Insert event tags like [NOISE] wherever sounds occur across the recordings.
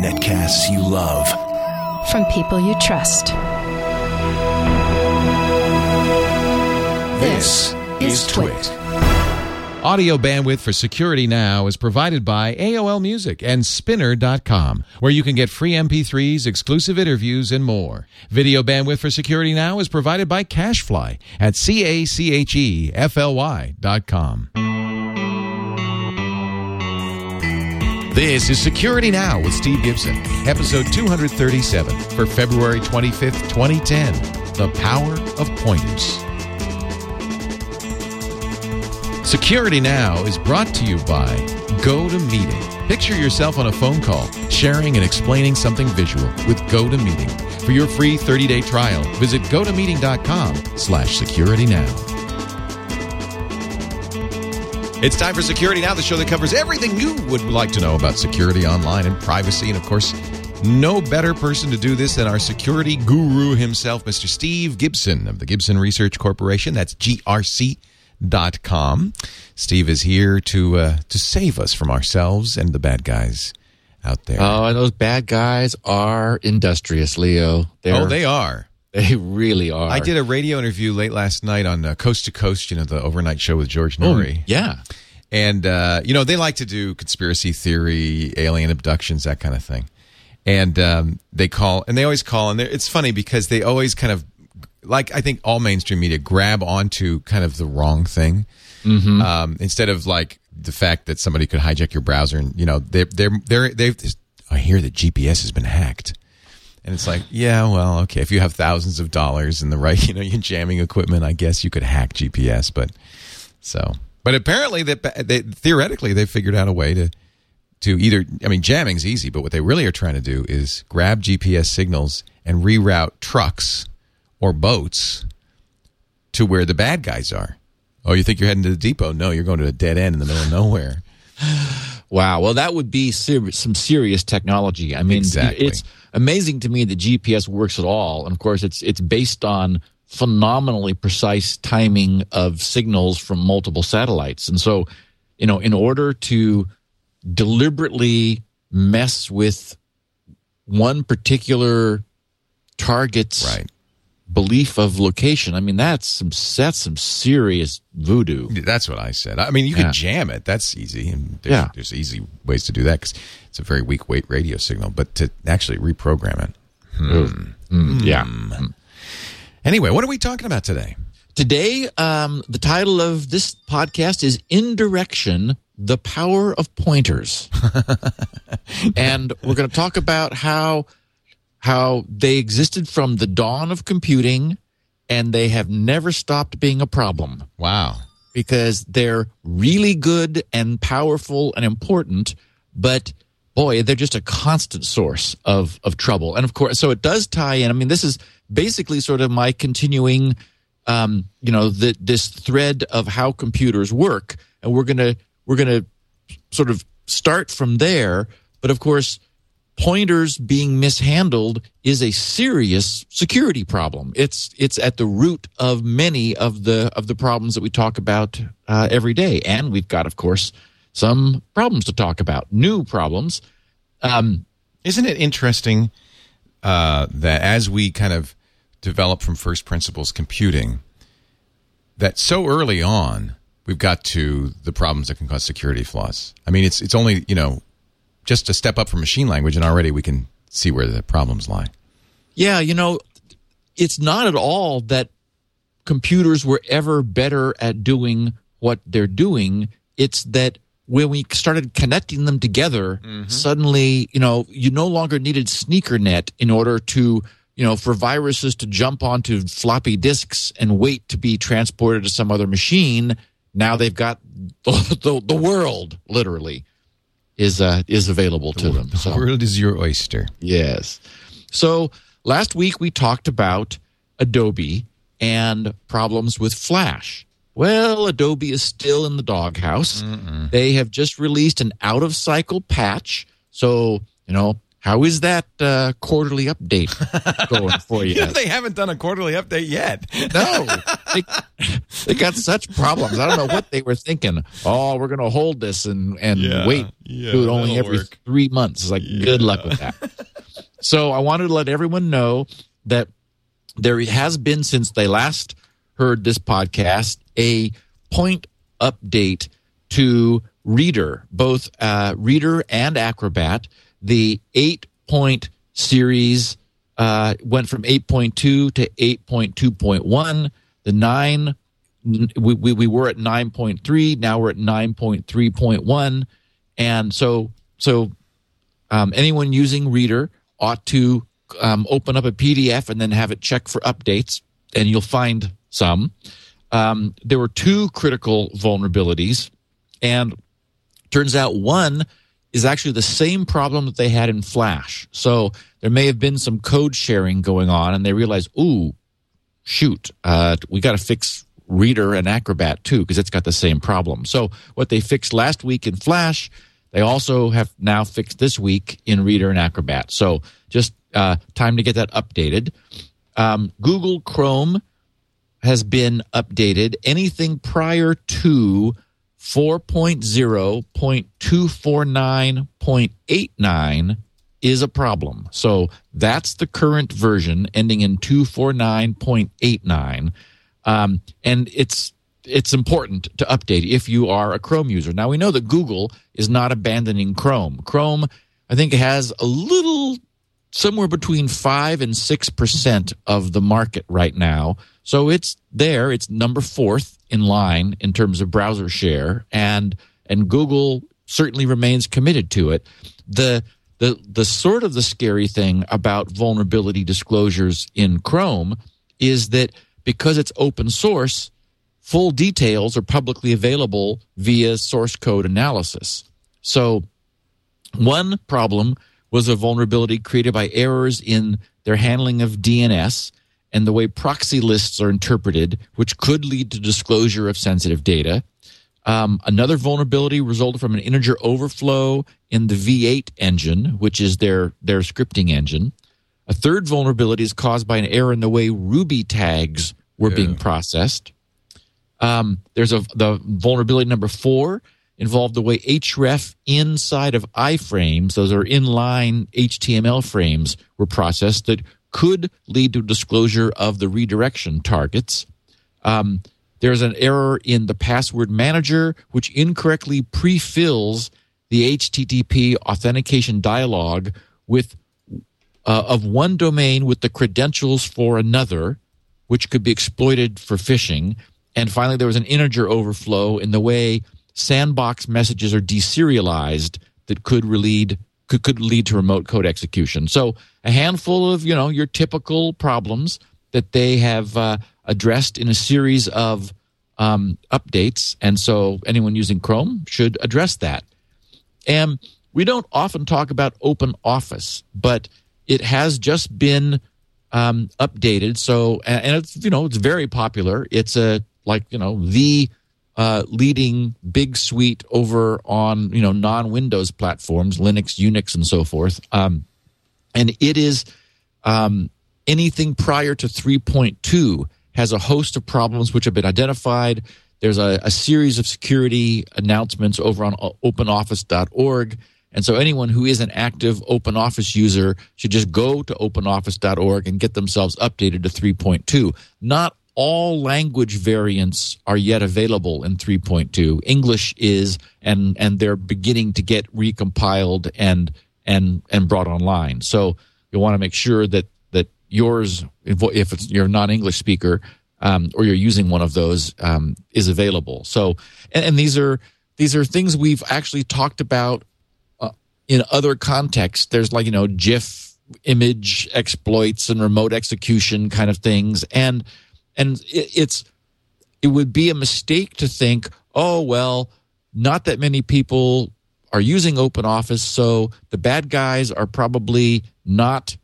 Netcasts you love. From people you trust. This is Twit. Audio bandwidth for Security Now is provided by AOL Music and Spinner.com, where you can get free MP3s, exclusive interviews, and more. Video bandwidth for Security Now is provided by Cashfly at C-A-C-H-E-F-L-Y dot com. This is Security Now with Steve Gibson, episode 237 for February 25th, 2010. The Power of Pointers. Security Now is brought to you by GoToMeeting. Picture yourself on a phone call, sharing and explaining something visual with GoToMeeting. For your free 30-day trial, visit gotomeeting.com slash security now. It's time for Security Now, the show that covers everything you would like to know about security online and privacy. And of course, no better person to do this than our security guru himself, Mr. Steve Gibson of the Gibson Research Corporation. That's GRC dot com. Steve is here to uh, to save us from ourselves and the bad guys out there. Oh, and those bad guys are industrious, Leo. They're, oh, they are. They really are. I did a radio interview late last night on uh, Coast to Coast, you know, the overnight show with George Noory. Oh, yeah. And, uh, you know, they like to do conspiracy theory, alien abductions, that kind of thing. And um, they call, and they always call, and it's funny because they always kind of like I think all mainstream media grab onto kind of the wrong thing mm-hmm. um, instead of like the fact that somebody could hijack your browser and you know they're they're they're they've I hear that GPS has been hacked. And it's like, yeah, well, okay. If you have thousands of dollars and the right, [LAUGHS] you know, your jamming equipment, I guess you could hack GPS. But so, but apparently, that they, theoretically, they figured out a way to to either. I mean, jamming's easy, but what they really are trying to do is grab GPS signals and reroute trucks or boats to where the bad guys are. Oh, you think you're heading to the depot? No, you're going to a dead end in the middle of nowhere. [LAUGHS] Wow. Well, that would be ser- some serious technology. I mean, exactly. it's amazing to me that GPS works at all. And of course, it's it's based on phenomenally precise timing of signals from multiple satellites. And so, you know, in order to deliberately mess with one particular target's right belief of location. I mean, that's some that's some serious voodoo. That's what I said. I mean, you can jam it. That's easy, and there's, yeah. there's easy ways to do that because it's a very weak weight radio signal. But to actually reprogram it, hmm. Mm, yeah. Hmm. Anyway, what are we talking about today? Today, um, the title of this podcast is "Indirection: The Power of Pointers," [LAUGHS] and we're going to talk about how how they existed from the dawn of computing and they have never stopped being a problem. Wow. Because they're really good and powerful and important, but boy, they're just a constant source of, of trouble. And of course, so it does tie in. I mean, this is basically sort of my continuing, um, you know, the, this thread of how computers work. And we're going to, we're going to sort of start from there. But of course, pointers being mishandled is a serious security problem. It's it's at the root of many of the of the problems that we talk about uh, every day, and we've got, of course, some problems to talk about, new problems. Um, Isn't it interesting uh, that as we kind of develop from first principles computing, that so early on we've got to the problems that can cause security flaws. I mean, it's it's only you know just a step up from machine language, and already we can see where the problems lie. Yeah, you know, it's not at all that computers were ever better at doing what they're doing. It's that when we started connecting them together, mm-hmm. suddenly, you know, you no longer needed SneakerNet in order to, you know, for viruses to jump onto floppy disks and wait to be transported to some other machine. Now they've got [LAUGHS] the, the, the world, literally is uh, is available to the, them. The so, world is your oyster. Yes. So last week we talked about Adobe and problems with Flash. Well, Adobe is still in the doghouse. Mm-mm. They have just released an out of cycle patch. So, you know, how is that uh, quarterly update going for you? [LAUGHS] They haven't done a quarterly update yet. No, [LAUGHS] they, they got such problems. I don't know what they were thinking. Oh, we're going to hold this and and Yeah, wait, yeah, do it only every work. three months. It's like good luck with that. [LAUGHS] so I wanted to let everyone know that there has been since they last heard this podcast a point update to Reader, both uh, Reader and Acrobat. The eight point series uh, went from 8.2 to 8.2.1. The nine, we, we, we were at 9.3. Now we're at 9.3.1. And so, so um, anyone using Reader ought to um, open up a PDF and then have it check for updates, and you'll find some. Um, there were two critical vulnerabilities, and turns out one is actually the same problem that they had in Flash. So there may have been some code sharing going on, and they realized, ooh, shoot, uh, we got to fix Reader and Acrobat too because it's got the same problem. So what they fixed last week in Flash, they also have now fixed this week in Reader and Acrobat. So just uh, time to get that updated. Um, Google Chrome has been updated. Anything prior to 4.0.249.89 is a problem. So that's the current version ending in 249.89. Um, and it's it's important to update if you are a Chrome user. Now we know that Google is not abandoning Chrome. Chrome, I think, has a little somewhere between five and six percent of the market right now. So it's there. It's number fourth in line in terms of browser share, and and Google certainly remains committed to it. The the the sort of the scary thing about vulnerability disclosures in Chrome is that because it's open source, full details are publicly available via source code analysis. So one problem was a vulnerability created by errors in their handling of DNS and the way proxy lists are interpreted, which could lead to disclosure of sensitive data. Um, another vulnerability resulted from an integer overflow in the V8 engine, which is their, their scripting engine. A third vulnerability is caused by an error in the way Ruby tags were being processed. Um, there's a the vulnerability number four involved the way href inside of iframes, those are inline HTML frames, were processed that could lead to disclosure of the redirection targets. Um, there's an error in the password manager, which incorrectly pre-fills the HTTP authentication dialog with uh, of one domain with the credentials for another, which could be exploited for phishing. And finally, there was an integer overflow in the way sandbox messages are deserialized that could lead could, could lead to remote code execution. So a handful of you know your typical problems that they have uh, addressed in a series of um, updates, and so anyone using Chrome should address that. And we don't often talk about Open Office, but it has just been um, updated. So, and it's you know it's very popular. It's a like you know the uh, leading big suite over on you know non-Windows platforms, Linux, Unix, and so forth. Um, and it is um, anything prior to 3.2 has a host of problems which have been identified. There's a, a series of security announcements over on openoffice.org. And so anyone who is an active OpenOffice user should just go to openoffice.org and get themselves updated to 3.2. Not all language variants are yet available in 3.2. English is, and and they're beginning to get recompiled and and and brought online. So you want to make sure that that yours, if it's you're a non-English speaker um, or you're using one of those, um, is available. So and, and these are these are things we've actually talked about uh, in other contexts. There's like you know GIF image exploits and remote execution kind of things and and it, it's it would be a mistake to think oh well not that many people are using open office so the bad guys are probably not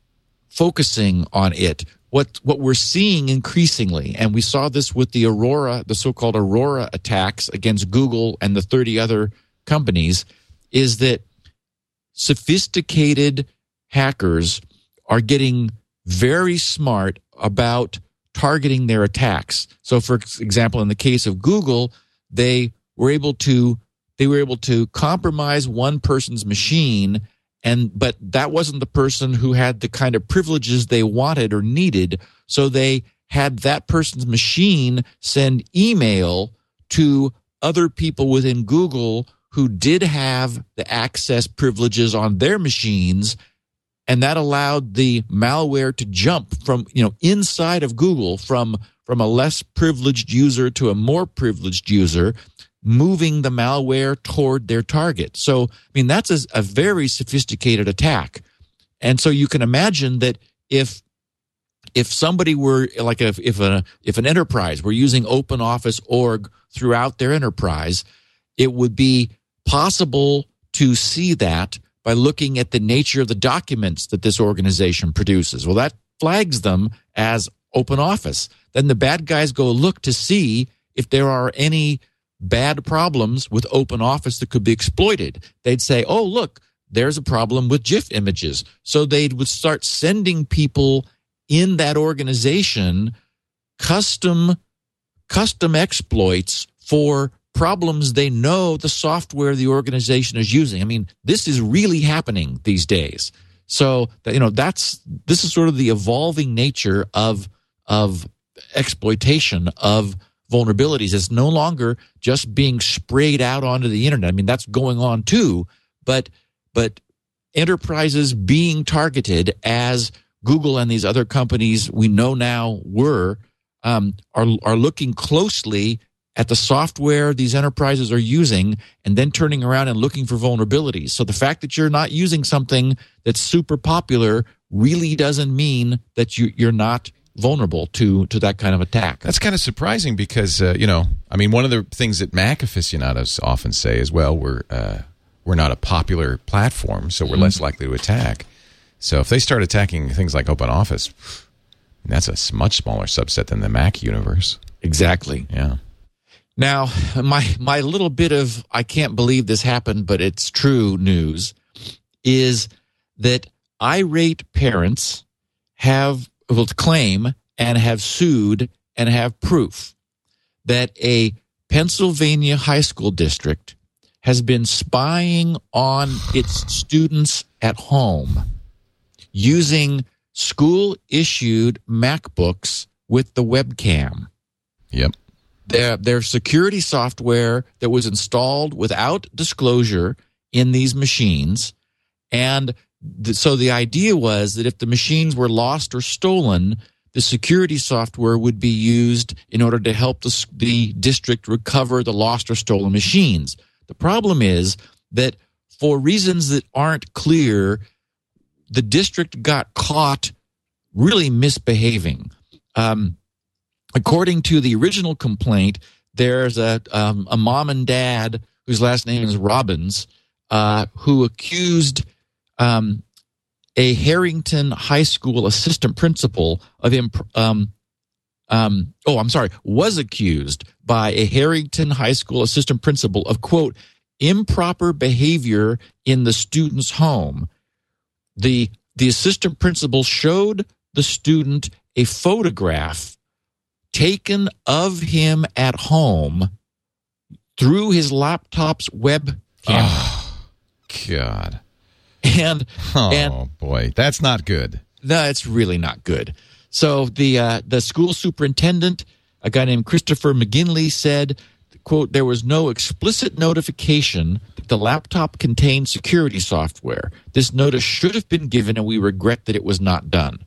focusing on it. What what we're seeing increasingly and we saw this with the aurora the so-called aurora attacks against google and the 30 other companies is that sophisticated hackers are getting very smart about targeting their attacks. So, for example, in the case of Google, they were able to they were able to compromise one person's machine and but that wasn't the person who had the kind of privileges they wanted or needed so they had that person's machine send email to other people within Google who did have the access privileges on their machines and that allowed the malware to jump from you know inside of Google from from a less privileged user to a more privileged user moving the malware toward their target. So, I mean, that's a, a, very sophisticated attack. And so you can imagine that if if somebody were like if if a if an enterprise were using open office org throughout their enterprise it would be possible to see that by looking at the nature of the documents that this organization produces. Well that flags them as open office. Then the bad guys go look to see if there are any bad problems with open office that could be exploited. They'd say oh look there's a problem with gif images. So they would start sending people in that organization custom custom exploits for problems they know the software the organization is using. I mean, this is really happening these days. So you know that's this is sort of the evolving nature of of exploitation of vulnerabilities. It's no longer just being sprayed out onto the internet. I mean, that's going on too, but but enterprises being targeted as Google and these other companies we know now were um, are are looking closely at the software these enterprises are using and then turning around and looking for vulnerabilities. So the fact that you're not using something that's super popular really doesn't mean that you, you're not vulnerable to to that kind of attack. That's kind of surprising because uh, you know, I mean, one of the things that Mac aficionados often say is, well, we're uh, we're not a popular platform, so we're mm-hmm. less likely to attack. So if they start attacking things like Open Office, that's a much smaller subset than the Mac universe. Exactly. Yeah. Now, my my little bit of I can't believe this happened, but it's true news is that irate parents have will claim and have sued and have proof that a Pennsylvania high school district has been spying on its students at home using school issued MacBooks with the webcam. Yep. Their, their security software that was installed without disclosure in these machines. And th- so the idea was that if the machines were lost or stolen, the security software would be used in order to help the, the district recover the lost or stolen machines. The problem is that for reasons that aren't clear, the district got caught really misbehaving. Um, according to the original complaint, there's a um, a mom and dad whose last name is Robbins, uh, who accused um, a Harriton High School assistant principal of imp- um, um, oh, I'm sorry, was accused by a Harriton High School assistant principal of quote improper behavior in the student's home. The the assistant principal showed the student a photograph taken of him at home through his laptop's web camera. Oh, God. And oh and, boy, that's not good. No, it's really not good. So the uh, the school superintendent, a guy named Christopher McGinley, said, "quote There was no explicit notification that the laptop contained security software. This notice should have been given, and we regret that it was not done.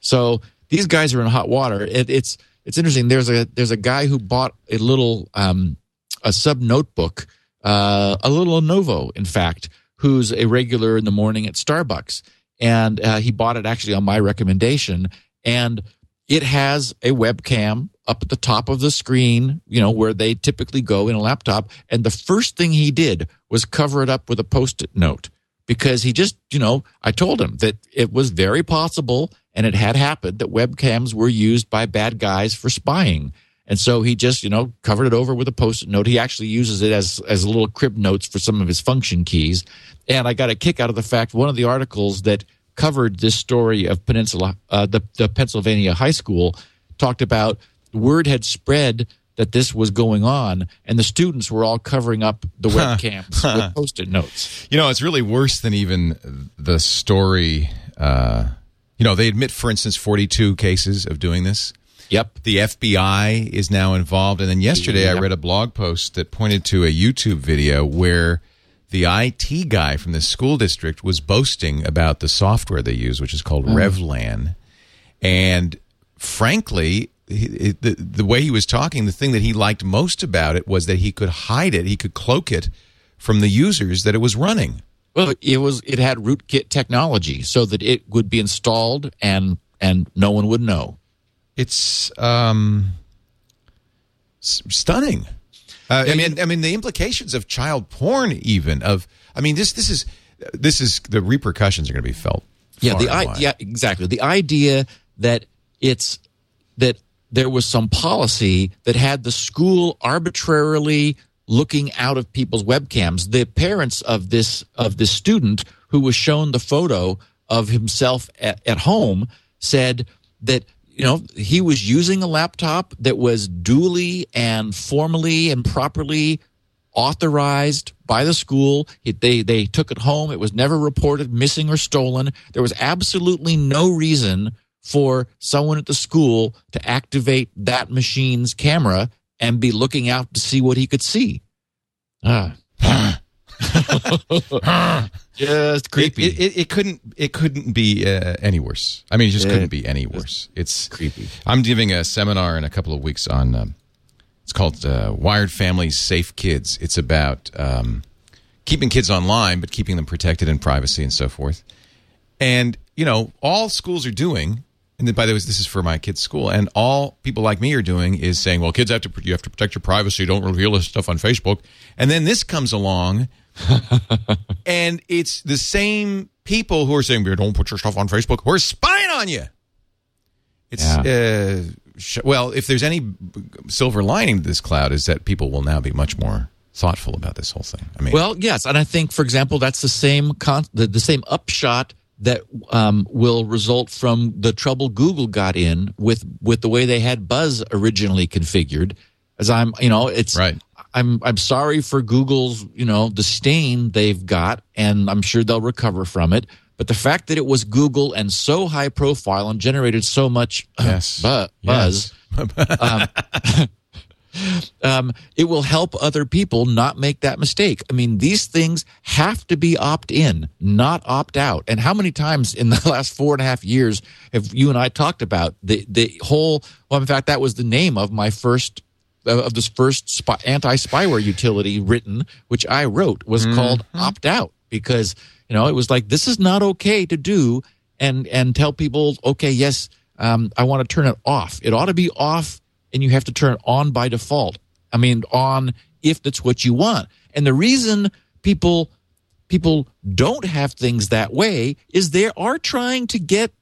So these guys are in hot water. It, it's it's interesting. There's a there's a guy who bought a little um, a sub notebook, uh, a little Lenovo, in fact, who's a regular in the morning at Starbucks, and uh, he bought it actually on my recommendation, and it has a webcam up at the top of the screen, you know, where they typically go in a laptop. And the first thing he did was cover it up with a post it note because he just, you know, I told him that it was very possible and it had happened that webcams were used by bad guys for spying. And so he just, you know, covered it over with a post-it note. He actually uses it as as little crib notes for some of his function keys. And I got a kick out of the fact one of the articles that covered this story of Peninsula, uh, the, the Pennsylvania high school, talked about word had spread that this was going on, and the students were all covering up the webcams with post-it notes. You know, it's really worse than even the story. Uh, you know, they admit, for instance, 42 cases of doing this. Yep. The FBI is now involved. And then yesterday I read a blog post that pointed to a YouTube video where the IT guy from the school district was boasting about the software they use, which is called mm. Revlan. And frankly, the, the way he was talking, the thing that he liked most about it was that he could hide it, he could cloak it from the users that it was running. Well, it was it had rootkit technology so that it would be installed and and no one would know. It's um, stunning. Uh, I mean, I mean, the implications of child porn, even of, I mean, this this is this is the repercussions are going to be felt. Yeah, the I, yeah, exactly. The idea that it's that there was some policy that had the school arbitrarily looking out of people's webcams. The parents of this of this student who was shown the photo of himself at, at home said that you know he was using a laptop that was duly and formally and properly authorized by the school. They they took it home. It was never reported missing or stolen. There was absolutely no reason for someone at the school to activate that machine's camera and be looking out to see what he could see. Ah. [LAUGHS] Just creepy. It, it, it couldn't it couldn't be uh, any worse. I mean, it just couldn't be any worse. It's creepy. I'm giving a seminar in a couple of weeks on. Um, it's called uh, Wired Families, Safe Kids. It's about um, keeping kids online, but keeping them protected in privacy and so forth. And you know, all schools are doing. And by the way, this is for my kids' school, and all people like me are doing is saying, "Well, kids have to you have to protect your privacy. Don't reveal this stuff on Facebook." And then this comes along, [LAUGHS] and it's the same people who are saying, "Don't put your stuff on Facebook," who are spying on you. It's uh, sh- well, if there's any silver lining to this cloud, is that people will now be much more thoughtful about this whole thing. I mean, Well, yes, and I think, for example, that's the same con- the, the same upshot that um, will result from the trouble Google got in with with the way they had Buzz originally configured. As I'm, you know, it's Right. I'm I'm sorry for Google's, you know, the stain they've got, and I'm sure they'll recover from it. But the fact that it was Google and so high profile and generated so much Yes. bu- buzz, [LAUGHS] um, [LAUGHS] um, it will help other people not make that mistake. I mean, these things have to be opt in, not opt out. And how many times in the [LAUGHS] last four and a half years have you and I talked about the the whole? Well, in fact, that was the name of my first of this first spy, anti spyware utility written, which I wrote, was called opt out because you know it was like this is not okay to do, and and tell people okay, yes, um, I want to turn it off. It ought to be off and you have to turn it on by default. I mean, on if that's what you want. And the reason people people don't have things that way is they are trying to get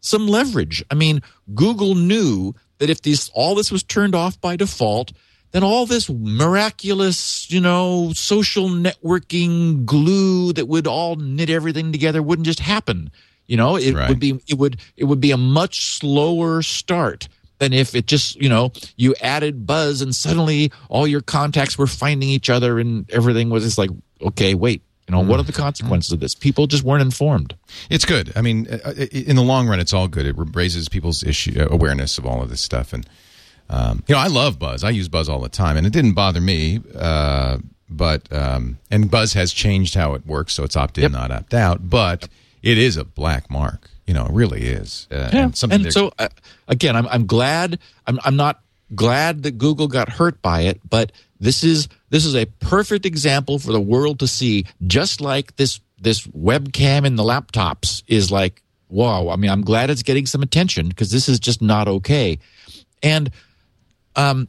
some leverage. I mean, Google knew that if this all this was turned off by default, then all this miraculous, you know, social networking glue that would all knit everything together wouldn't just happen. You know, it Right. would be it would it would be a much slower start than if it just, you know, you added buzz and suddenly all your contacts were finding each other and everything was just like, okay, wait, you know, what are the consequences of this? People just weren't informed. It's good. I mean, uh, uh, in the long run, it's all good. It raises people's issue uh, awareness of all of this stuff, and um, you know, I love Buzz. I use Buzz all the time, and it didn't bother me. Uh, but um, and Buzz has changed how it works, so it's opt in, Yep. not opt out. But it is a black mark. You know, it really is. Uh, Yeah, and something and so uh, again, I'm I'm glad. I'm I'm not glad that Google got hurt by it, but this is this is a perfect example for the world to see. Just like this this webcam in the laptops is like, wow. I mean, I'm glad it's getting some attention because this is just not okay. And um,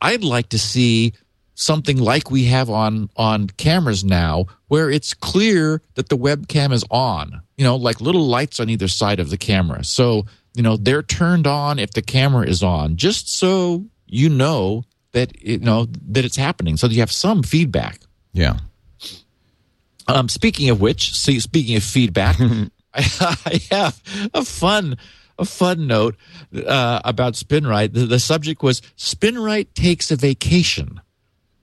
I'd like to see something like we have on on cameras now where it's clear that the webcam is on you know like little lights on either side of the camera so you know they're turned on if the camera is on just so you know that you know that it's happening so you have some feedback yeah. um, speaking of which, see, speaking of feedback, [LAUGHS] I, I have a fun a fun note uh, about Spinrite. The, the subject was Spinrite takes a vacation,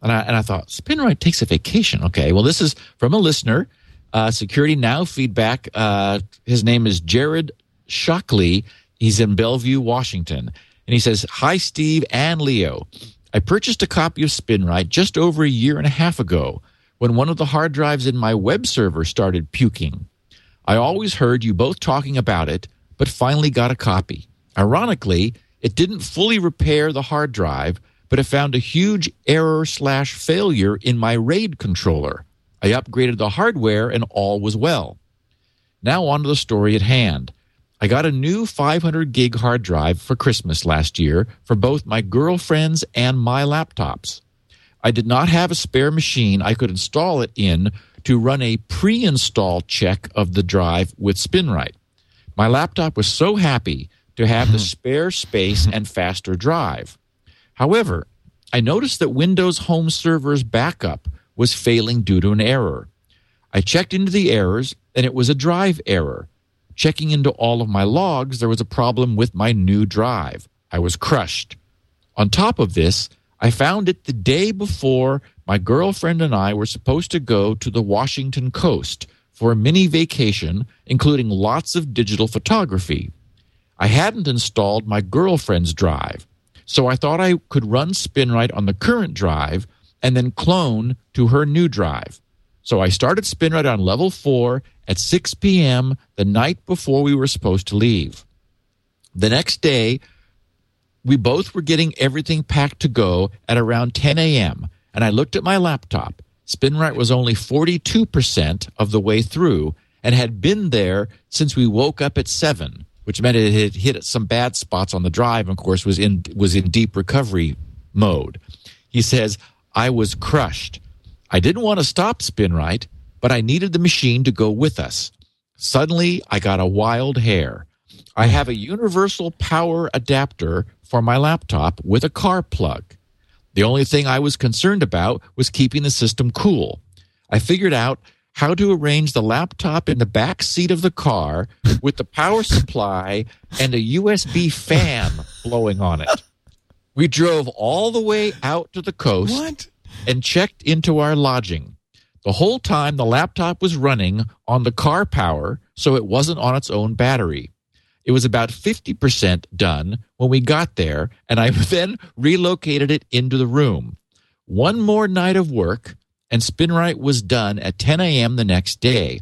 and I and I thought Spinrite takes a vacation. Okay, well this is from a listener. Uh, Security Now feedback. Uh, his name is Jared Shockley. He's in Bellevue, Washington, and he says, "Hi, Steve and Leo. I purchased a copy of Spinrite just over a year and a half ago when one of the hard drives in my web server started puking. I always heard you both talking about it, but finally got a copy. Ironically, it didn't fully repair the hard drive, but it found a huge error slash failure in my RAID controller. I upgraded the hardware and all was well. Now on to the story at hand. I got a new 500 gig hard drive for Christmas last year for both my girlfriend's and my laptops. I did not have a spare machine I could install it in to run a pre install check of the drive with Spinrite. My laptop was so happy to have the mm-hmm. spare space mm-hmm. and faster drive. However, I noticed that Windows Home Server's backup was failing due to an error. I checked into the errors and it was a drive error. Checking into all of my logs, there was a problem with my new drive. I was crushed. On top of this, I found it the day before my girlfriend and I were supposed to go to the Washington coast for a mini vacation, including lots of digital photography. I hadn't installed my girlfriend's drive, so I thought I could run Spinrite on the current drive and then clone to her new drive. So I started Spinrite on level 4 at 6 p.m. the night before we were supposed to leave. The next day, we both were getting everything packed to go at around 10 a.m., and I looked at my laptop. Spinrite was only 42% of the way through and had been there since we woke up at 7, which meant it had hit some bad spots on the drive and of course was in was in deep recovery mode. He says, "I was crushed. I didn't want to stop Spinrite, but I needed the machine to go with us. Suddenly, I got a wild hair. I have a universal power adapter for my laptop with a car plug. The only thing I was concerned about was keeping the system cool. I figured out how to arrange the laptop in the back seat of the car [LAUGHS] with the power supply and a USB fan blowing on it. We drove all the way out to the coast What? and checked into our lodging. The whole time the laptop was running on the car power, so it wasn't on its own battery. It was about 50% done when we got there, and I [LAUGHS] then relocated it into the room. One more night of work, and Spinrite was done at 10 a.m. the next day.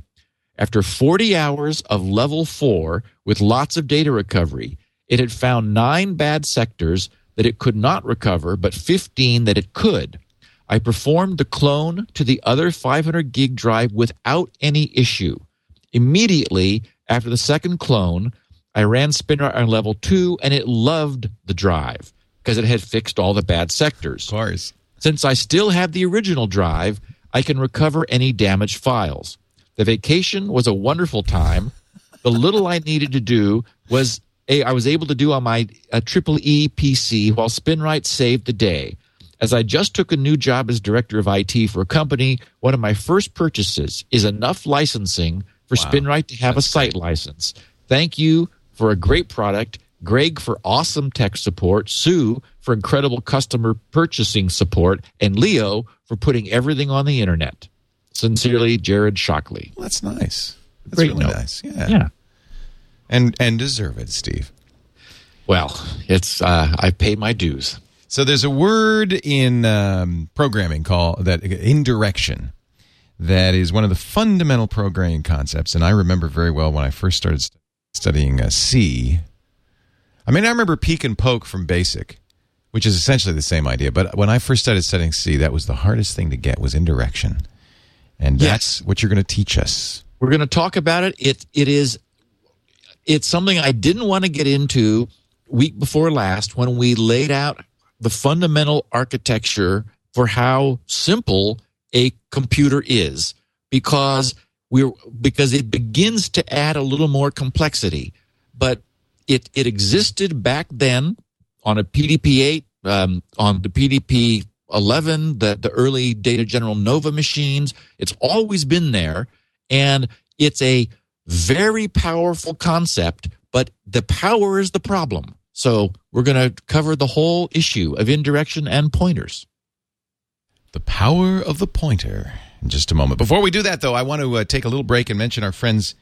After 40 hours of level 4 with lots of data recovery, it had found nine bad sectors that it could not recover, but 15 that it could. I performed the clone to the other 500 gig drive without any issue. Immediately after the second clone, I ran Spinrite on level 2 and it loved the drive because it had fixed all the bad sectors. Of course. Since I still have the original drive, I can recover any damaged files. The vacation was a wonderful time. The little I needed to do was a, I was able to do on my uh, Triple E PC while Spinrite saved the day. As I just took a new job as director of IT for a company, one of my first purchases is enough licensing for Spinrite to have a site license. Thank you for a great product, Greg for awesome tech support, Sue for incredible customer purchasing support, and Leo for putting everything on the internet. Sincerely, Jared Shockley. Well, that's nice. That's Great really note. nice. Yeah. Yeah. And and deserve it, Steve. Well, it's uh, I paid my dues. So there's a word in um, programming called that indirection that is one of the fundamental programming concepts, and I remember very well when I first started studying uh, C. I mean, I remember peek and poke from basic, which is essentially the same idea. But when I first started studying C, that was the hardest thing to get was indirection, and Yes. that's what you're going to teach us. We're going to talk about it. It it is it's something I didn't want to get into week before last when we laid out the fundamental architecture for how simple a computer is because we're because it begins to add a little more complexity but it it existed back then on a PDP-8 um, on the PDP 11 the the early Data General Nova machines it's always been there and it's a very powerful concept, but the power is the problem. So we're going to cover the whole issue of indirection and pointers. The power of the pointer in just a moment. Before we do that, though, I want to uh, take a little break and mention our friends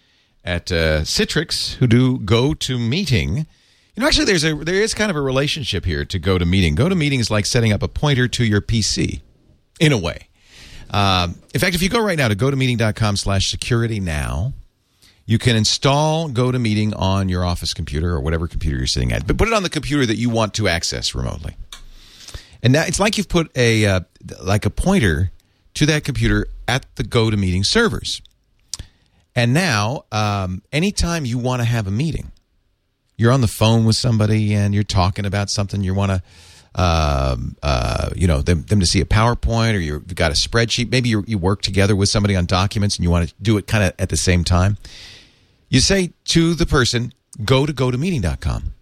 at uh, Citrix who do Go to Meeting. You know, actually, there's a there is kind of a relationship here to Go to Meeting. Go to Meeting is like setting up a pointer to your PC, in a way. Um, in fact, if you go right now to gotomeeting.com slash security now, you can install GoToMeeting on your office computer or whatever computer you're sitting at, but put it on the computer that you want to access remotely. And now it's like you've put a uh, like a pointer to that computer at the GoToMeeting servers. And now, um, anytime you want to have a meeting, you're on the phone with somebody and you're talking about something you want to um, uh, you know them, them to see a PowerPoint or you've got a spreadsheet. Maybe you work together with somebody on documents and you want to do it kind of at the same time. You say to the person, "Go to gotomeeting.com."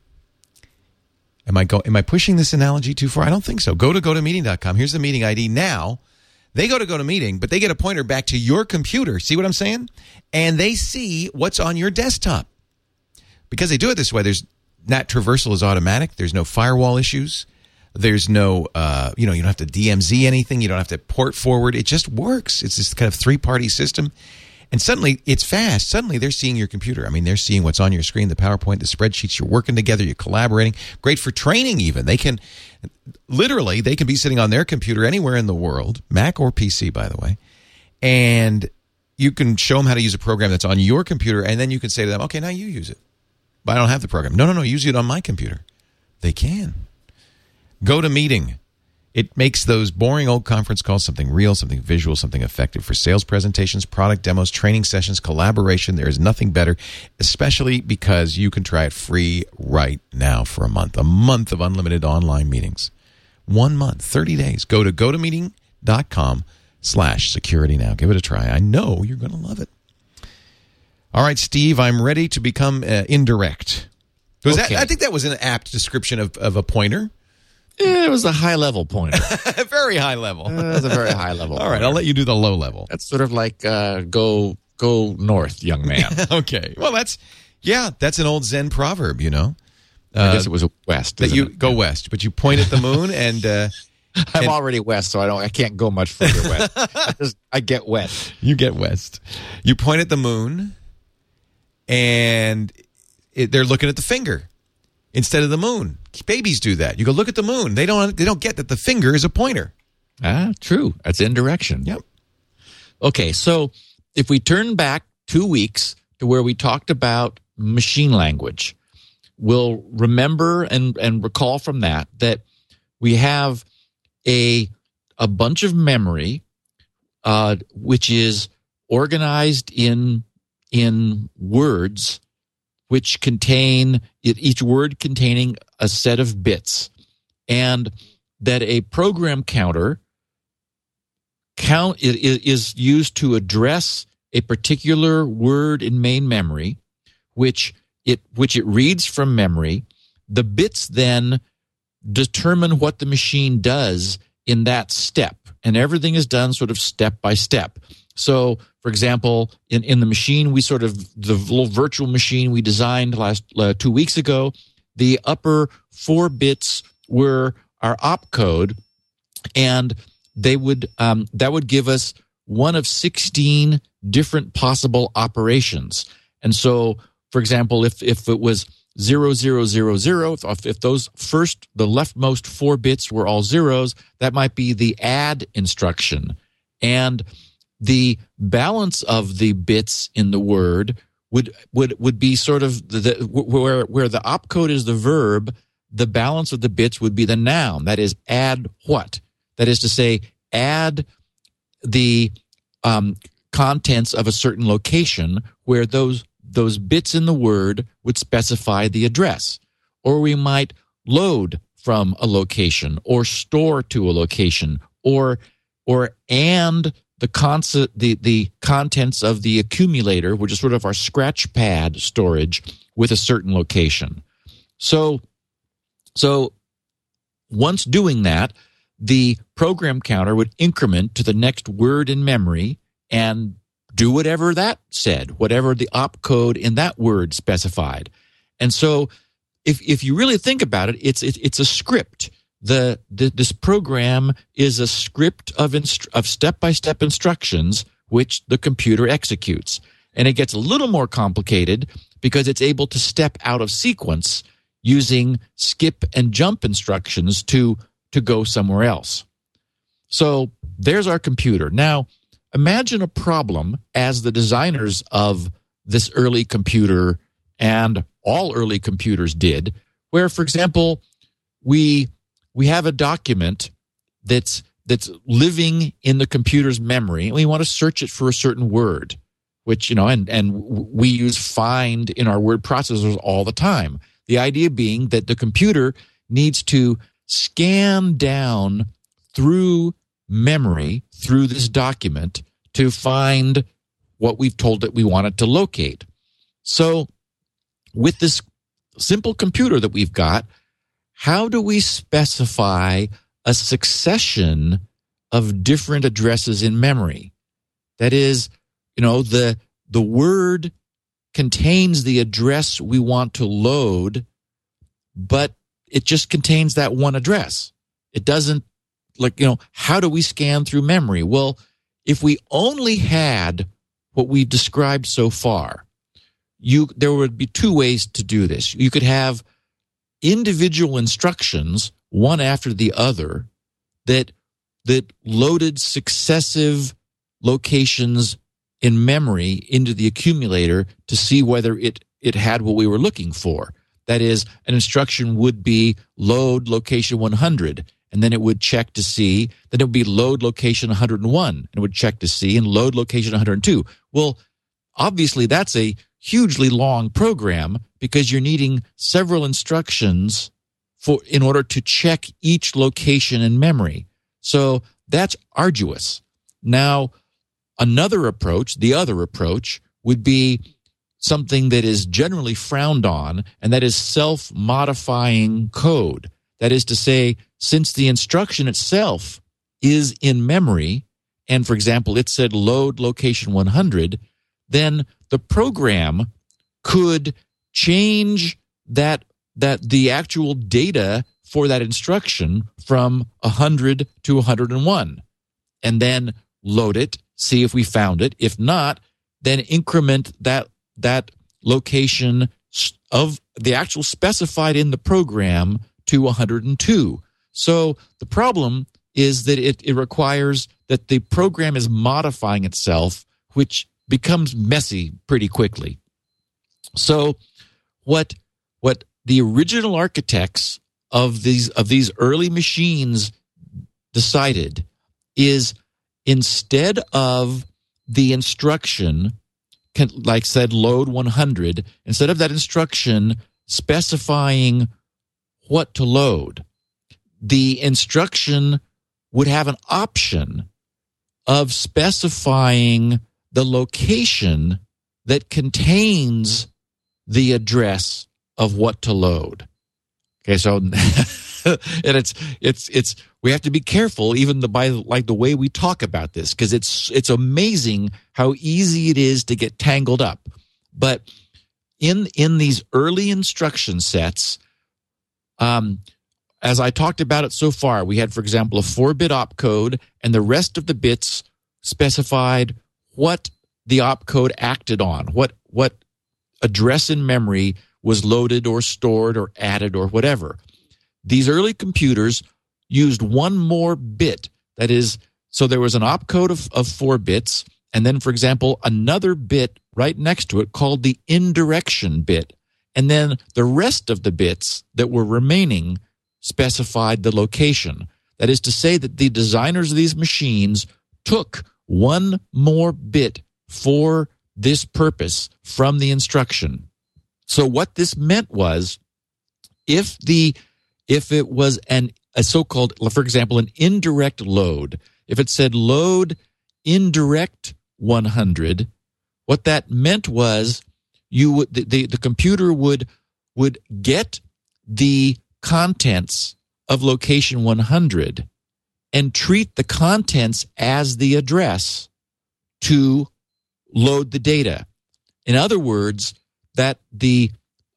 Am I go? Am I pushing this analogy too far? I don't think so. Go to gotomeeting.com. Here's the meeting ID. Now they go to go to meeting, but they get a pointer back to your computer. See what I'm saying? And they see what's on your desktop because they do it this way. There's NAT traversal is automatic. There's no firewall issues. There's no, uh, you know, you don't have to DMZ anything. You don't have to port forward. It just works. It's this kind of three party system. And suddenly it's fast. Suddenly they're seeing your computer. I mean, they're seeing what's on your screen, the PowerPoint, the spreadsheets. You're working together. You're collaborating. Great for training, even. They can literally, they can be sitting on their computer anywhere in the world, Mac or PC, by the way. And you can show them how to use a program that's on your computer. And then you can say to them, okay, now you use it. But I don't have the program. No, no, no. Use it on my computer. They can. Go to meeting. It makes those boring old conference calls something real, something visual, something effective for sales presentations, product demos, training sessions, collaboration. There is nothing better, especially because you can try it free right now for a month. A month of unlimited online meetings. One month, 30 days. Go to gotomeeting.com slash security now. Give it a try. I know you're going to love it. All right, Steve, I'm ready to become uh, indirect. Was Okay. that, I think that was an apt description of, of a pointer. Eh, It was a high level pointer. [LAUGHS] Very high level. it was a very high level. [LAUGHS] All right, I'll let you do the low level. That's sort of like uh, go go north, young man. [LAUGHS] Okay. Well, that's yeah, that's an old Zen proverb, you know, I guess it was west. that you it? go west, but you point at the moon and uh, I'm already west, so I don't. I can't go much further west. I, just, I get wet. you get west. You point at the moon, and it, they're looking at the finger instead of the moon. Babies do that. You go look at the moon. They don't. They don't get that the finger is a pointer. Ah, true. That's indirection. Yep. Okay, so if we turn back two weeks to where we talked about machine language, we'll remember and, and recall from that that we have a a bunch of memory uh, which is organized in in words which contain each word containing a set of bits and that a program counter count is used to address a particular word in main memory which it which it reads from memory. The bits then determine what the machine does in that step and everything is done sort of step by step. So for example in, in the machine we sort of the little virtual machine we designed last uh, two weeks ago the upper four bits were our opcode and they would um, that would give us one of 16 different possible operations. And so for example if if it was zero zero zero zero if, if those first the leftmost four bits were all zeros that might be the add instruction. And the balance of the bits in the word would would would be sort of the, where where the opcode is the verb the balance of the bits would be the noun. That is add what? That is to say add the um, contents of a certain location where those those bits in the word would specify the address. Or we might load from a location or store to a location or or and the concept the the contents of the accumulator which is sort of our scratch pad storage with a certain location so so once doing that the program counter would increment to the next word in memory and do whatever that said, whatever the opcode in that word specified. And so if if you really think about it, it's it, it's a script. The, the this program is a script of of step by step instructions which the computer executes, and it gets a little more complicated because it's able to step out of sequence using skip and jump instructions to to go somewhere else. So there's our computer. Now imagine a problem as the designers of this early computer and all early computers did, where, for example, we we have a document that's that's living in the computer's memory, and we want to search it for a certain word, which you know, and and we use find in our word processors all the time. The idea being that the computer needs to scan down through memory through this document to find what we've told it we want it to locate. So with this simple computer that we've got, how do we specify a succession of different addresses in memory? That is, you know, the the word contains the address we want to load, but it just contains that one address. It doesn't like, you know, how do we scan through memory? Well, if we only had what we've described so far, you there would be two ways to do this. You could have individual instructions, one after the other, that that loaded successive locations in memory into the accumulator to see whether it it had what we were looking for. That is, an instruction would be load location 100, and then it would check to see. Then it would be load location 101, and it would check to see, and load location 102. Well, obviously, that's a hugely long program because you're needing several instructions for in order to check each location in memory. So that's arduous. Now, another approach, the other approach would be something that is generally frowned on, and that is self modifying code. That is to say, since the instruction itself is in memory, and for example, it said load location 100, then the program could change that that the actual data for that instruction from 100 to 101 and then load it see if we found it if not then increment that that location of the actual specified in the program to 102 so the problem is that it, it requires that the program is modifying itself which becomes messy pretty quickly. So what what the original architects of these of these early machines decided is instead of the instruction like said load 100 instead of that instruction specifying what to load the instruction would have an option of specifying the location that contains the address of what to load. Okay, so [LAUGHS] and it's it's it's we have to be careful even the by like the way we talk about this because it's it's amazing how easy it is to get tangled up. But in in these early instruction sets, um, as I talked about it so far, we had, for example, a four-bit opcode, and the rest of the bits specified what the opcode acted on, what what address in memory was loaded or stored or added or whatever. These early computers used one more bit. That is, so there was an opcode of, of four bits, and then, for example, another bit right next to it called the indirection bit. And then the rest of the bits that were remaining specified the location. That is to say, that the designers of these machines took one more bit for this purpose from the instruction. So what this meant was if the if it was an a so-called for example an indirect load, if it said load indirect 100, what that meant was you would the, the, the computer would would get the contents of location 100 and treat the contents as the address to load the data. In other words, that the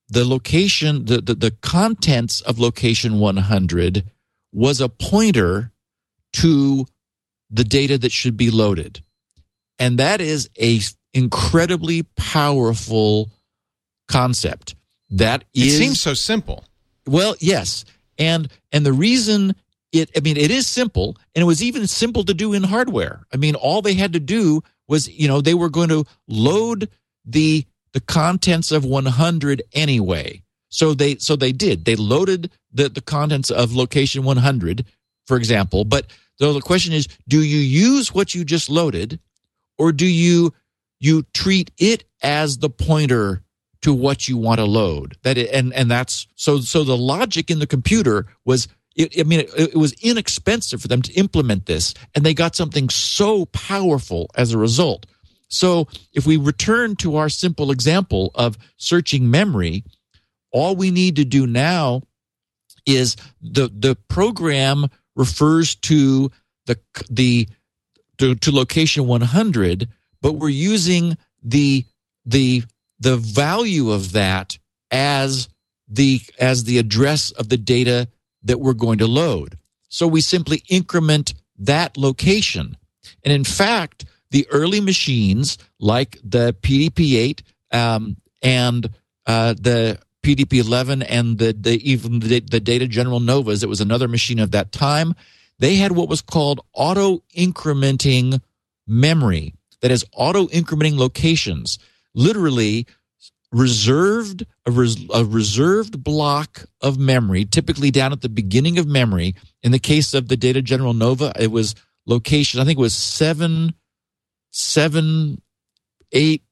the location, the, the, the contents of location 100 was a pointer to the data that should be loaded. And that is a incredibly powerful concept. That It is seems so simple. well, yes. And and the reason it I mean it is simple and it was even simple to do in hardware. I mean all they had to do was, you know, they were going to load the the contents of 100 anyway. So they so they did. They loaded the the contents of location 100, for example, but so the question is do you use what you just loaded or do you you treat it as the pointer to what you want to load that it, and and that's so so the logic in the computer was it, i mean it, it was inexpensive for them to implement this and they got something so powerful as a result. So if we return to our simple example of searching memory all we need to do now is the the program refers to the the to, to location 100 but we're using the the the value of that as the as the address of the data that we're going to load. So we simply increment that location. And in fact the early machines like the pdp-8 um, and uh, the pdp-11 and the, the even the, the data general novas it was another machine of that time they had what was called auto incrementing memory that is auto incrementing locations. Literally reserved a, res, a, reserved block of memory typically down at the beginning of memory. In the case of the data general nova it was location i think it was seven seven eight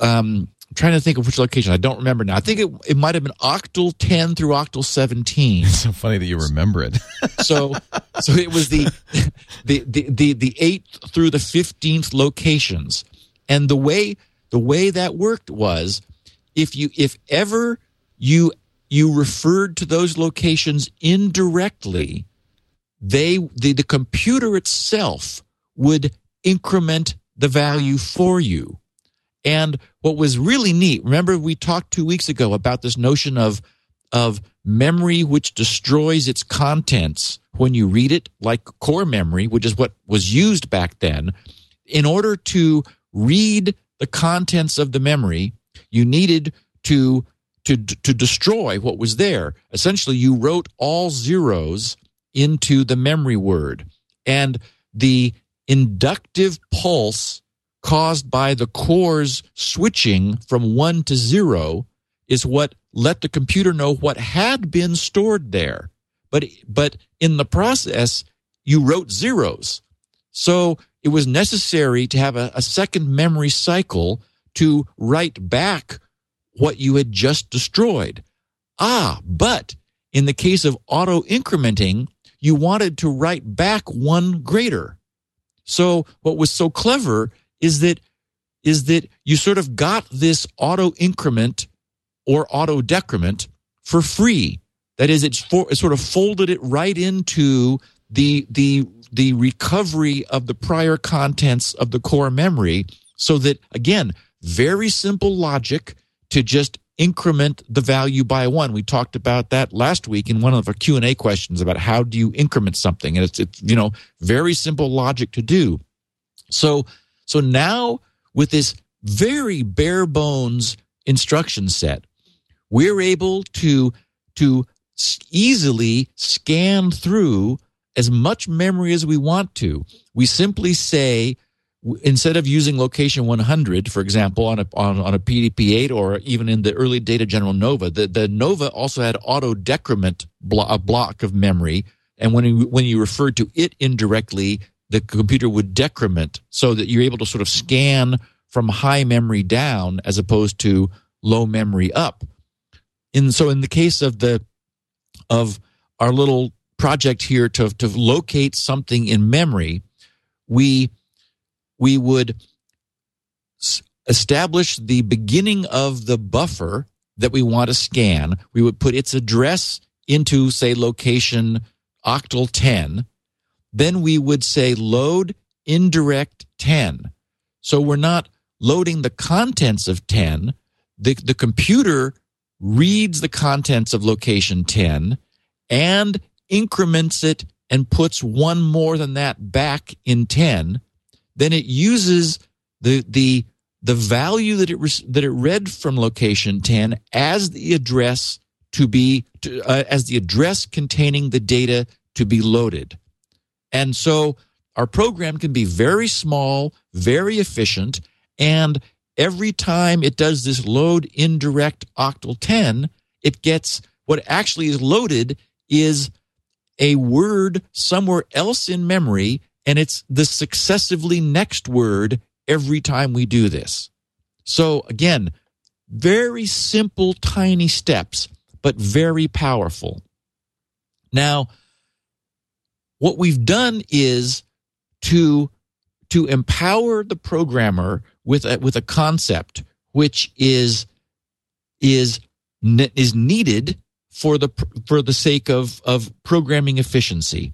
um I'm trying to think of which location. I don't remember now. I think it, it might have been octal 10 through octal 17 It's so funny that you remember it. [LAUGHS] so so it was the the the the, the eighth through the fifteenth locations, and the way the way that worked was if you if ever you you referred to those locations indirectly, they the, the computer itself would increment the value for you. And what was really neat, remember we talked two weeks ago about this notion of of memory which destroys its contents when you read it, like core memory, which is what was used back then. In order to read the contents of the memory, you needed to to to destroy what was there. Essentially, you wrote all zeros into the memory word, and the inductive pulse caused by the cores switching from one to zero is what let the computer know what had been stored there. But but in the process, you wrote zeros. So it was necessary to have a, a second memory cycle to write back what you had just destroyed. Ah, but in the case of auto incrementing, you wanted to write back one greater. So what was so clever is that is that you sort of got this auto increment or auto decrement for free. That is, it's for, it sort of folded it right into the the the recovery of the prior contents of the core memory, so that again, very simple logic to just increment the value by one. We talked about that last week in one of our Q and A questions about how do you increment something, and it's it's you know very simple logic to do. So so now with this very bare bones instruction set, we're able to to easily scan through as much memory as we want to. We simply say instead of using location 100 for example on a on, on a pdp-8 or even in the early data general nova the, the nova also had auto decrement blo- a block of memory. And when you, when you referred to it indirectly the computer would decrement so that you're able to sort of scan from high memory down as opposed to low memory up. In so in the case of the of our little project here to to locate something in memory we we would establish the beginning of the buffer that we want to scan. We would put its address into say location octal 10 then we would say load indirect 10 so we're not loading the contents of 10, the, the computer reads the contents of location 10 and increments it and puts one more than that back in 10, then it uses the, the, the value that it, that it read from location 10 as the address to be, to, uh, as the address containing the data to be loaded. And so our program can be very small, very efficient, and every time it does this load indirect octal 10, it gets what actually is loaded is a word somewhere else in memory, and it's the successively next word every time we do this. So again, very simple, tiny steps, but very powerful. Now, what we've done is to to empower the programmer with a, with a concept which is is is needed for the for the sake of of programming efficiency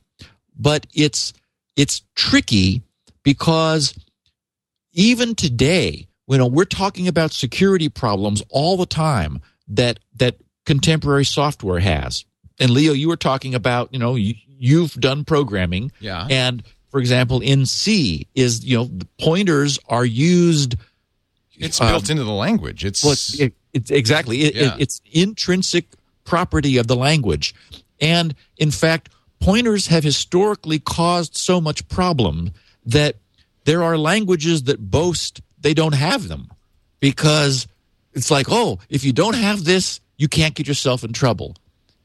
but it's it's tricky because even today you know we're talking about security problems all the time that that contemporary software has and leo you were talking about you know you, you've done programming Yeah. and for example in c is you know pointers are used It's built um, into the language. It's, well, it's, it, it's exactly it, Yeah. it, it's intrinsic property of the language, and in fact, pointers have historically caused so much problem that there are languages that boast they don't have them because it's like, oh, if you don't have this, you can't get yourself in trouble,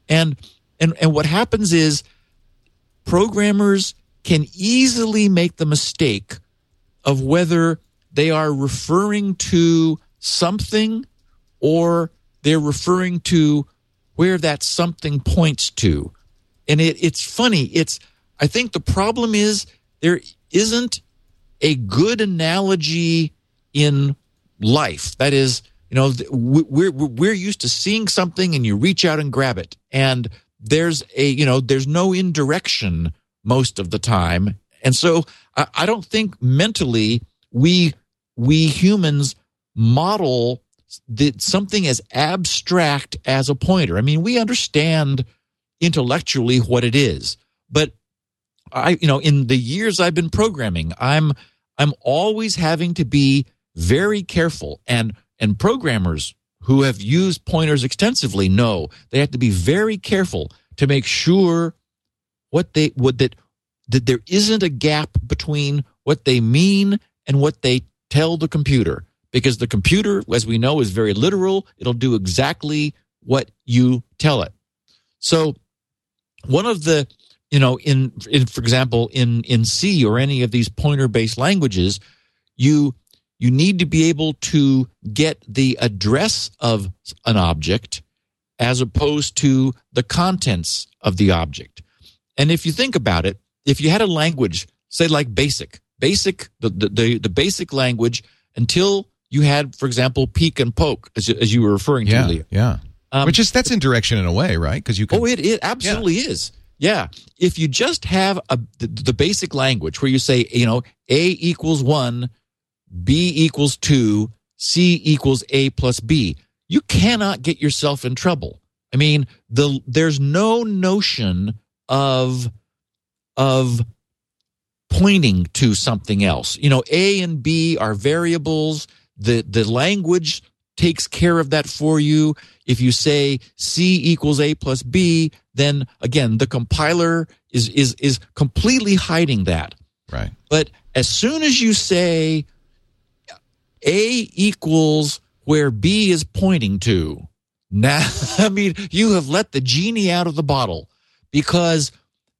and and and what happens is programmers can easily make the mistake of whether they are referring to something or they're referring to where that something points to. And it, it's funny. It's I think the problem is there isn't a good analogy in life. That is, you know, we're we're used to seeing something and you reach out and grab it, and there's a you know there's no indirection most of the time, and so I, don't think mentally we we humans model the, something as abstract as a pointer. I mean, we understand intellectually what it is, but I, you know, in the years I've been programming, I'm I'm always having to be very careful, and and programmers who have used pointers extensively know they have to be very careful to make sure what they would that that there isn't a gap between what they mean and what they tell the computer. Because the computer as we know is very literal. It'll do exactly what you tell it. So one of the you know in, in for example in in c or any of these pointer based languages you you need to be able to get the address of an object as opposed to the contents of the object and if you think about it if you had a language say like basic basic the the, the, basic language until you had for example peek and poke as, you- as you were referring yeah, to Leo. yeah. Um, Which is that's indirection in a way, right? Because you can. Oh, it, it absolutely is. Yeah. If you just have a the, the basic language where you say, you know, A equals one, B equals two, C equals A plus B, you cannot get yourself in trouble. I mean, the there's no notion of of pointing to something else. You know, A and B are variables. The the language takes care of that for you. If you say C equals A plus B, then again, the compiler is is is completely hiding that. right. But as soon as you say A equals where B is pointing to, now, [LAUGHS] I mean, you have let the genie out of the bottle because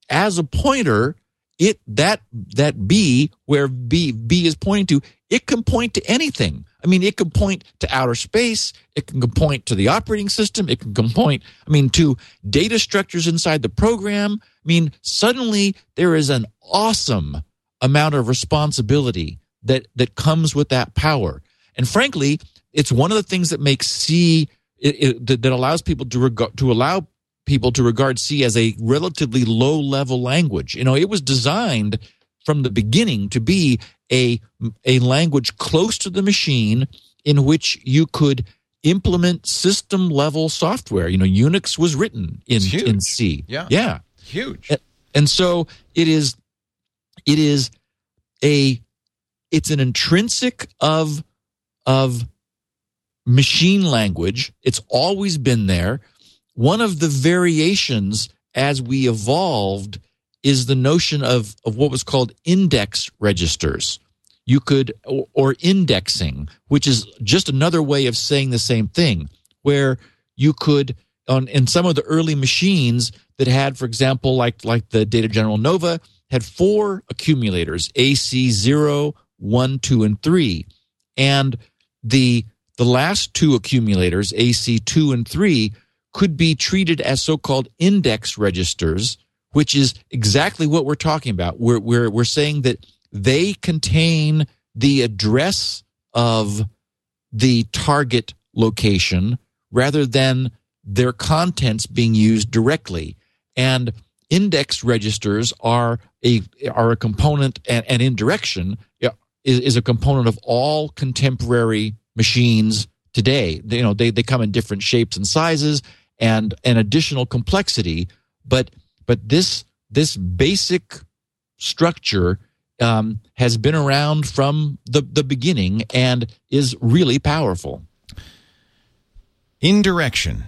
as a pointer, it that that B where B B is pointing to, it can point to anything. I mean, it can point to outer space. It can point to the operating system. It can point, I mean, to data structures inside the program. I mean, suddenly there is an awesome amount of responsibility that that comes with that power. And frankly, it's one of the things that makes C it, it, that, that allows people to to allow people to regard C as a relatively low level language. You know, it was designed from the beginning to be a a language close to the machine in which you could implement system level software. You know, Unix was written in in C. Yeah. Yeah. Huge. And- And so it is it is a it's an intrinsic of of machine language. It's always been there. One of the variations as we evolved is the notion of, of what was called index registers. You could, or, or indexing, which is just another way of saying the same thing, where you could, on in some of the early machines that had, for example, like like the Data General Nova, had four accumulators: AC 0, 1, 2, and 3. And the the last two accumulators, AC 2 and 3, could be treated as so-called index registers, which is exactly what we're talking about. We're we're we're saying that they contain the address of the target location rather than their contents being used directly. And index registers are a are a component and, and indirection is, is a component of all contemporary machines today. They, you know, they, they come in different shapes and sizes and an additional complexity, but but this this basic structure um, has been around from the, the beginning and is really powerful. Indirection.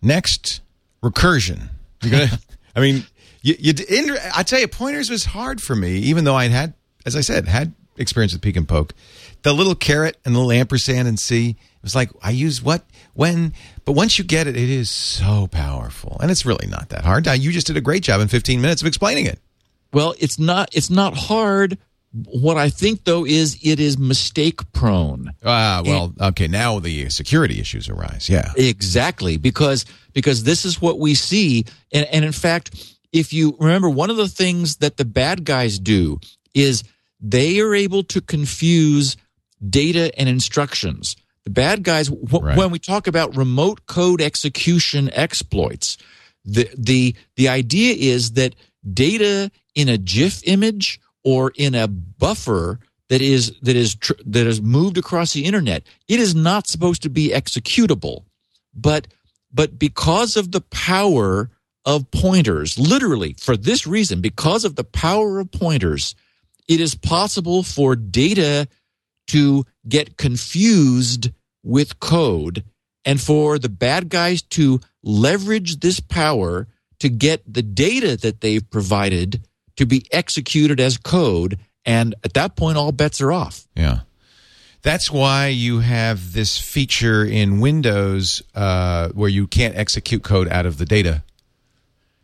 Next, recursion. You're gonna. [LAUGHS] I mean, you. you ind- I tell you, pointers was hard for me, even though I had, as I said, had experience with peek and poke. The little caret and the little ampersand and C. It was like I use what when, but once you get it, it is so powerful, and it's really not that hard. You just did a great job in 15 minutes of explaining it. Well, it's not it's not hard. What I think though is it is mistake prone. Ah, well, okay. Now the security issues arise. Yeah. Exactly, because because this is what we see, and, and in fact, if you remember, one of the things that the bad guys do is they are able to confuse data and instructions. The bad guys, Right. when we talk about remote code execution exploits, the the the idea is that data in a GIF image or in a buffer that is that is tr- that is moved across the internet, it is not supposed to be executable. But but because of the power of pointers, literally for this reason, because of the power of pointers, it is possible for data to get confused with code and for the bad guys to leverage this power to get the data that they've provided to be executed as code. And at that point, all bets are off. Yeah. That's why you have this feature in Windows uh, where you can't execute code out of the data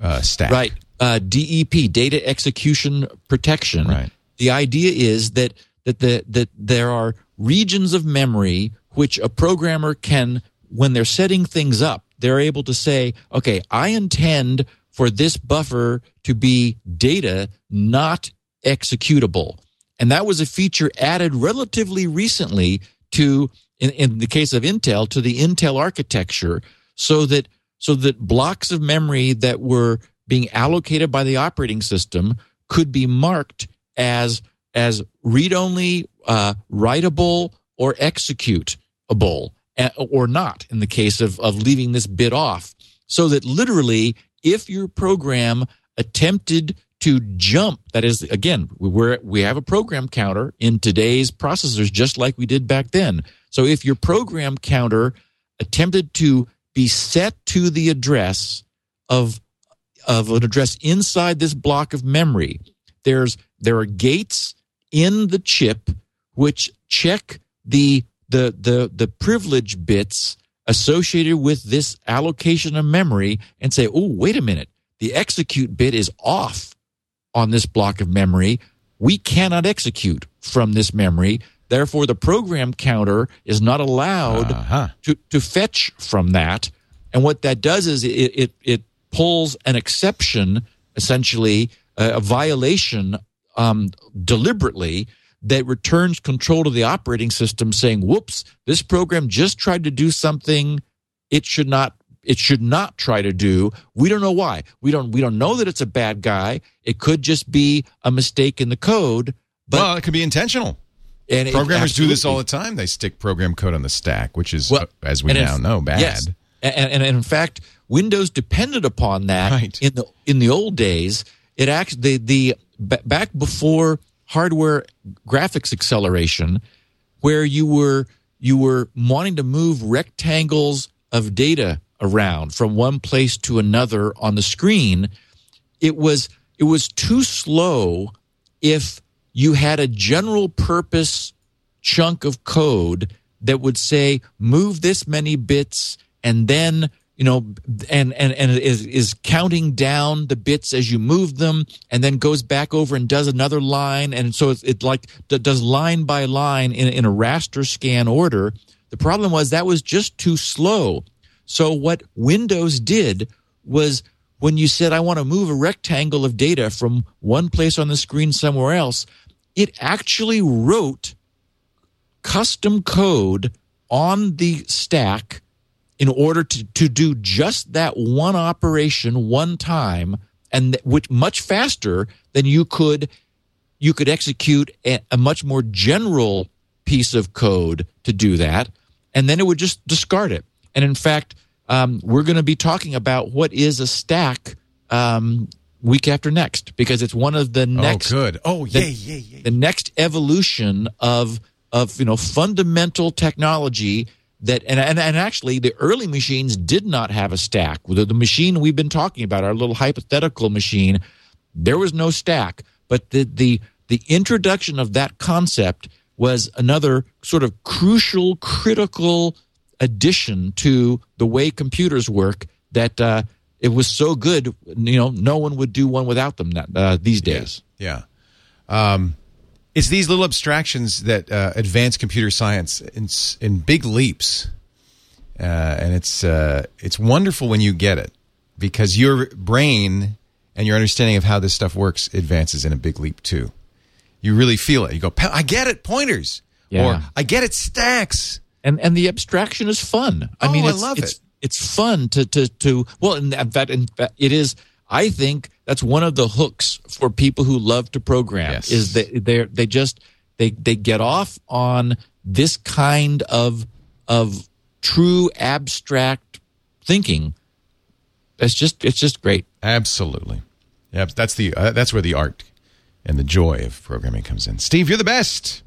uh, stack. Right. Uh, DEP, data execution protection. Right. The idea is that that the that there are regions of memory which a programmer can, when they're setting things up, they're able to say, okay, I intend for this buffer to be data, not executable. And that was a feature added relatively recently to, in, in the case of Intel, to the Intel architecture, so that so that blocks of memory that were being allocated by the operating system could be marked as as read only, uh, writable, or executable, eh, or not in the case of of leaving this bit off, so that literally, if your program attempted to jump, that is again, we're we have a program counter in today's processors, just like we did back then. So if your program counter attempted to be set to the address of of an address inside this block of memory. There's there are gates in the chip which check the the the the privilege bits associated with this allocation of memory and say, "Oh, wait a minute. The execute bit is off on this block of memory. We cannot execute from this memory. Therefore, the program counter is not allowed Uh-huh. to, to fetch from that. And what that does is it, it, it pulls an exception, essentially a, a violation um, deliberately that returns control to the operating system saying, whoops, this program just tried to do something it should not it should not try to do. We don't know why. We don't we don't know that it's a bad guy. It could just be a mistake in the code. But well, it could be intentional. and Programmers do this all the time. They stick program code on the stack, which is, Well, uh, as we now if- know, bad. Yes. And, and, and in fact, Windows depended upon that Right. in the in the old days. It actually the, the back before hardware graphics acceleration, where you were you were wanting to move rectangles of data around from one place to another on the screen, it was it was too slow if you had a general purpose chunk of code that would say move this many bits and then you know and and and is is counting down the bits as you move them and then goes back over and does another line. And so it's it like does line by line in, in a raster scan order. The problem was that was just too slow. So what windows did was when you said i want to move a rectangle of data from one place on the screen somewhere else it actually wrote custom code on the stack in order to, to do just that one operation one time and th- which much faster than you could you could execute a, a much more general piece of code to do that and then it would just discard it and in fact um, we're going to be talking about what is a stack um, week after next because it's one of the next oh, good. Oh, the- yeah, yeah, yeah. the next evolution of of you know fundamental technology that and and, and actually the early machines did not have a stack. The, the machine we've been talking about our little hypothetical machine there was no stack but the the the introduction of that concept was another sort of crucial critical addition to the way computers work that uh, it was so good you know no one would do one without them that, uh, these days. Yeah. Um, it's these little abstractions that uh, advance computer science in, in big leaps. Uh, and it's, uh, it's wonderful when you get it because your brain and your understanding of how this stuff works advances in a big leap too. You really feel it. You go, I get it, pointers. Yeah. Or I get it, stacks. and and the abstraction is fun. I Oh, mean, I love it's, it. It's fun to to to well, in fact, in fact, it is. I think that's one of the hooks for people who love to program Yes. is that they they just they they get off on this kind of of true abstract thinking. that's just it's just great. Absolutely. Yep, that's the uh, that's where the art and the joy of programming comes in. Steve, you're the best.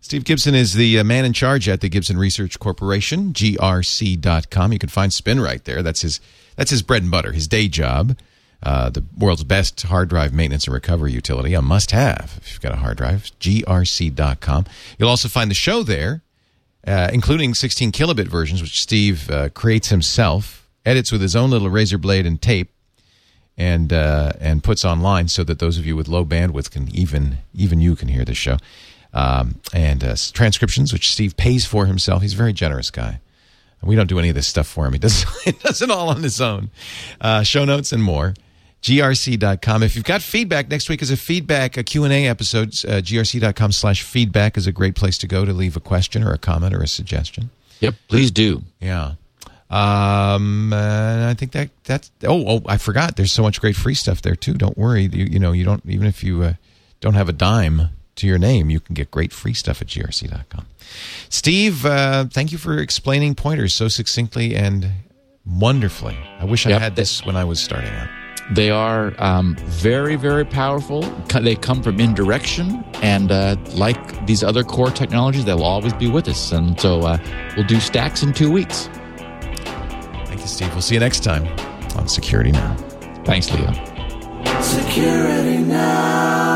Steve Gibson is the uh, man in charge at the Gibson Research Corporation, grc.com. You can find SpinRite there. That's his that's his bread and butter, his day job. Uh, the world's best hard drive maintenance and recovery utility, a must have if you've got a hard drive, grc.com. You'll also find the show there, uh, including 16 kilobit versions, which Steve uh, creates himself, edits with his own little razor blade and tape, and uh, and puts online so that those of you with low bandwidth can even even you can hear the show. Um, and uh, transcriptions, which Steve pays for himself. He's a very generous guy. We don't do any of this stuff for him. He does, [LAUGHS] he does it all on his own. Show notes and more. grc.com. If you've got feedback, next week is a feedback, a Q&A episode. Uh, grc.com slash feedback is a great place to go to leave a question or a comment or a suggestion. Yep, please do. Yeah. Um, uh, I think that that's. Oh, oh, I forgot. There's so much great free stuff there too. Don't worry. You, you know, you don't even if you uh, don't have a dime to your name, you can get great free stuff at grc.com. Steve, uh, thank you for explaining pointers so succinctly and wonderfully. I wish I had this when I was starting out. They are um, very, very powerful. They come from indirection, and uh, like these other core technologies, they'll always be with us. And so uh, we'll do stacks in two weeks. Thank you, Steve. We'll see you next time on Security Now. Thanks, Leo. Security now.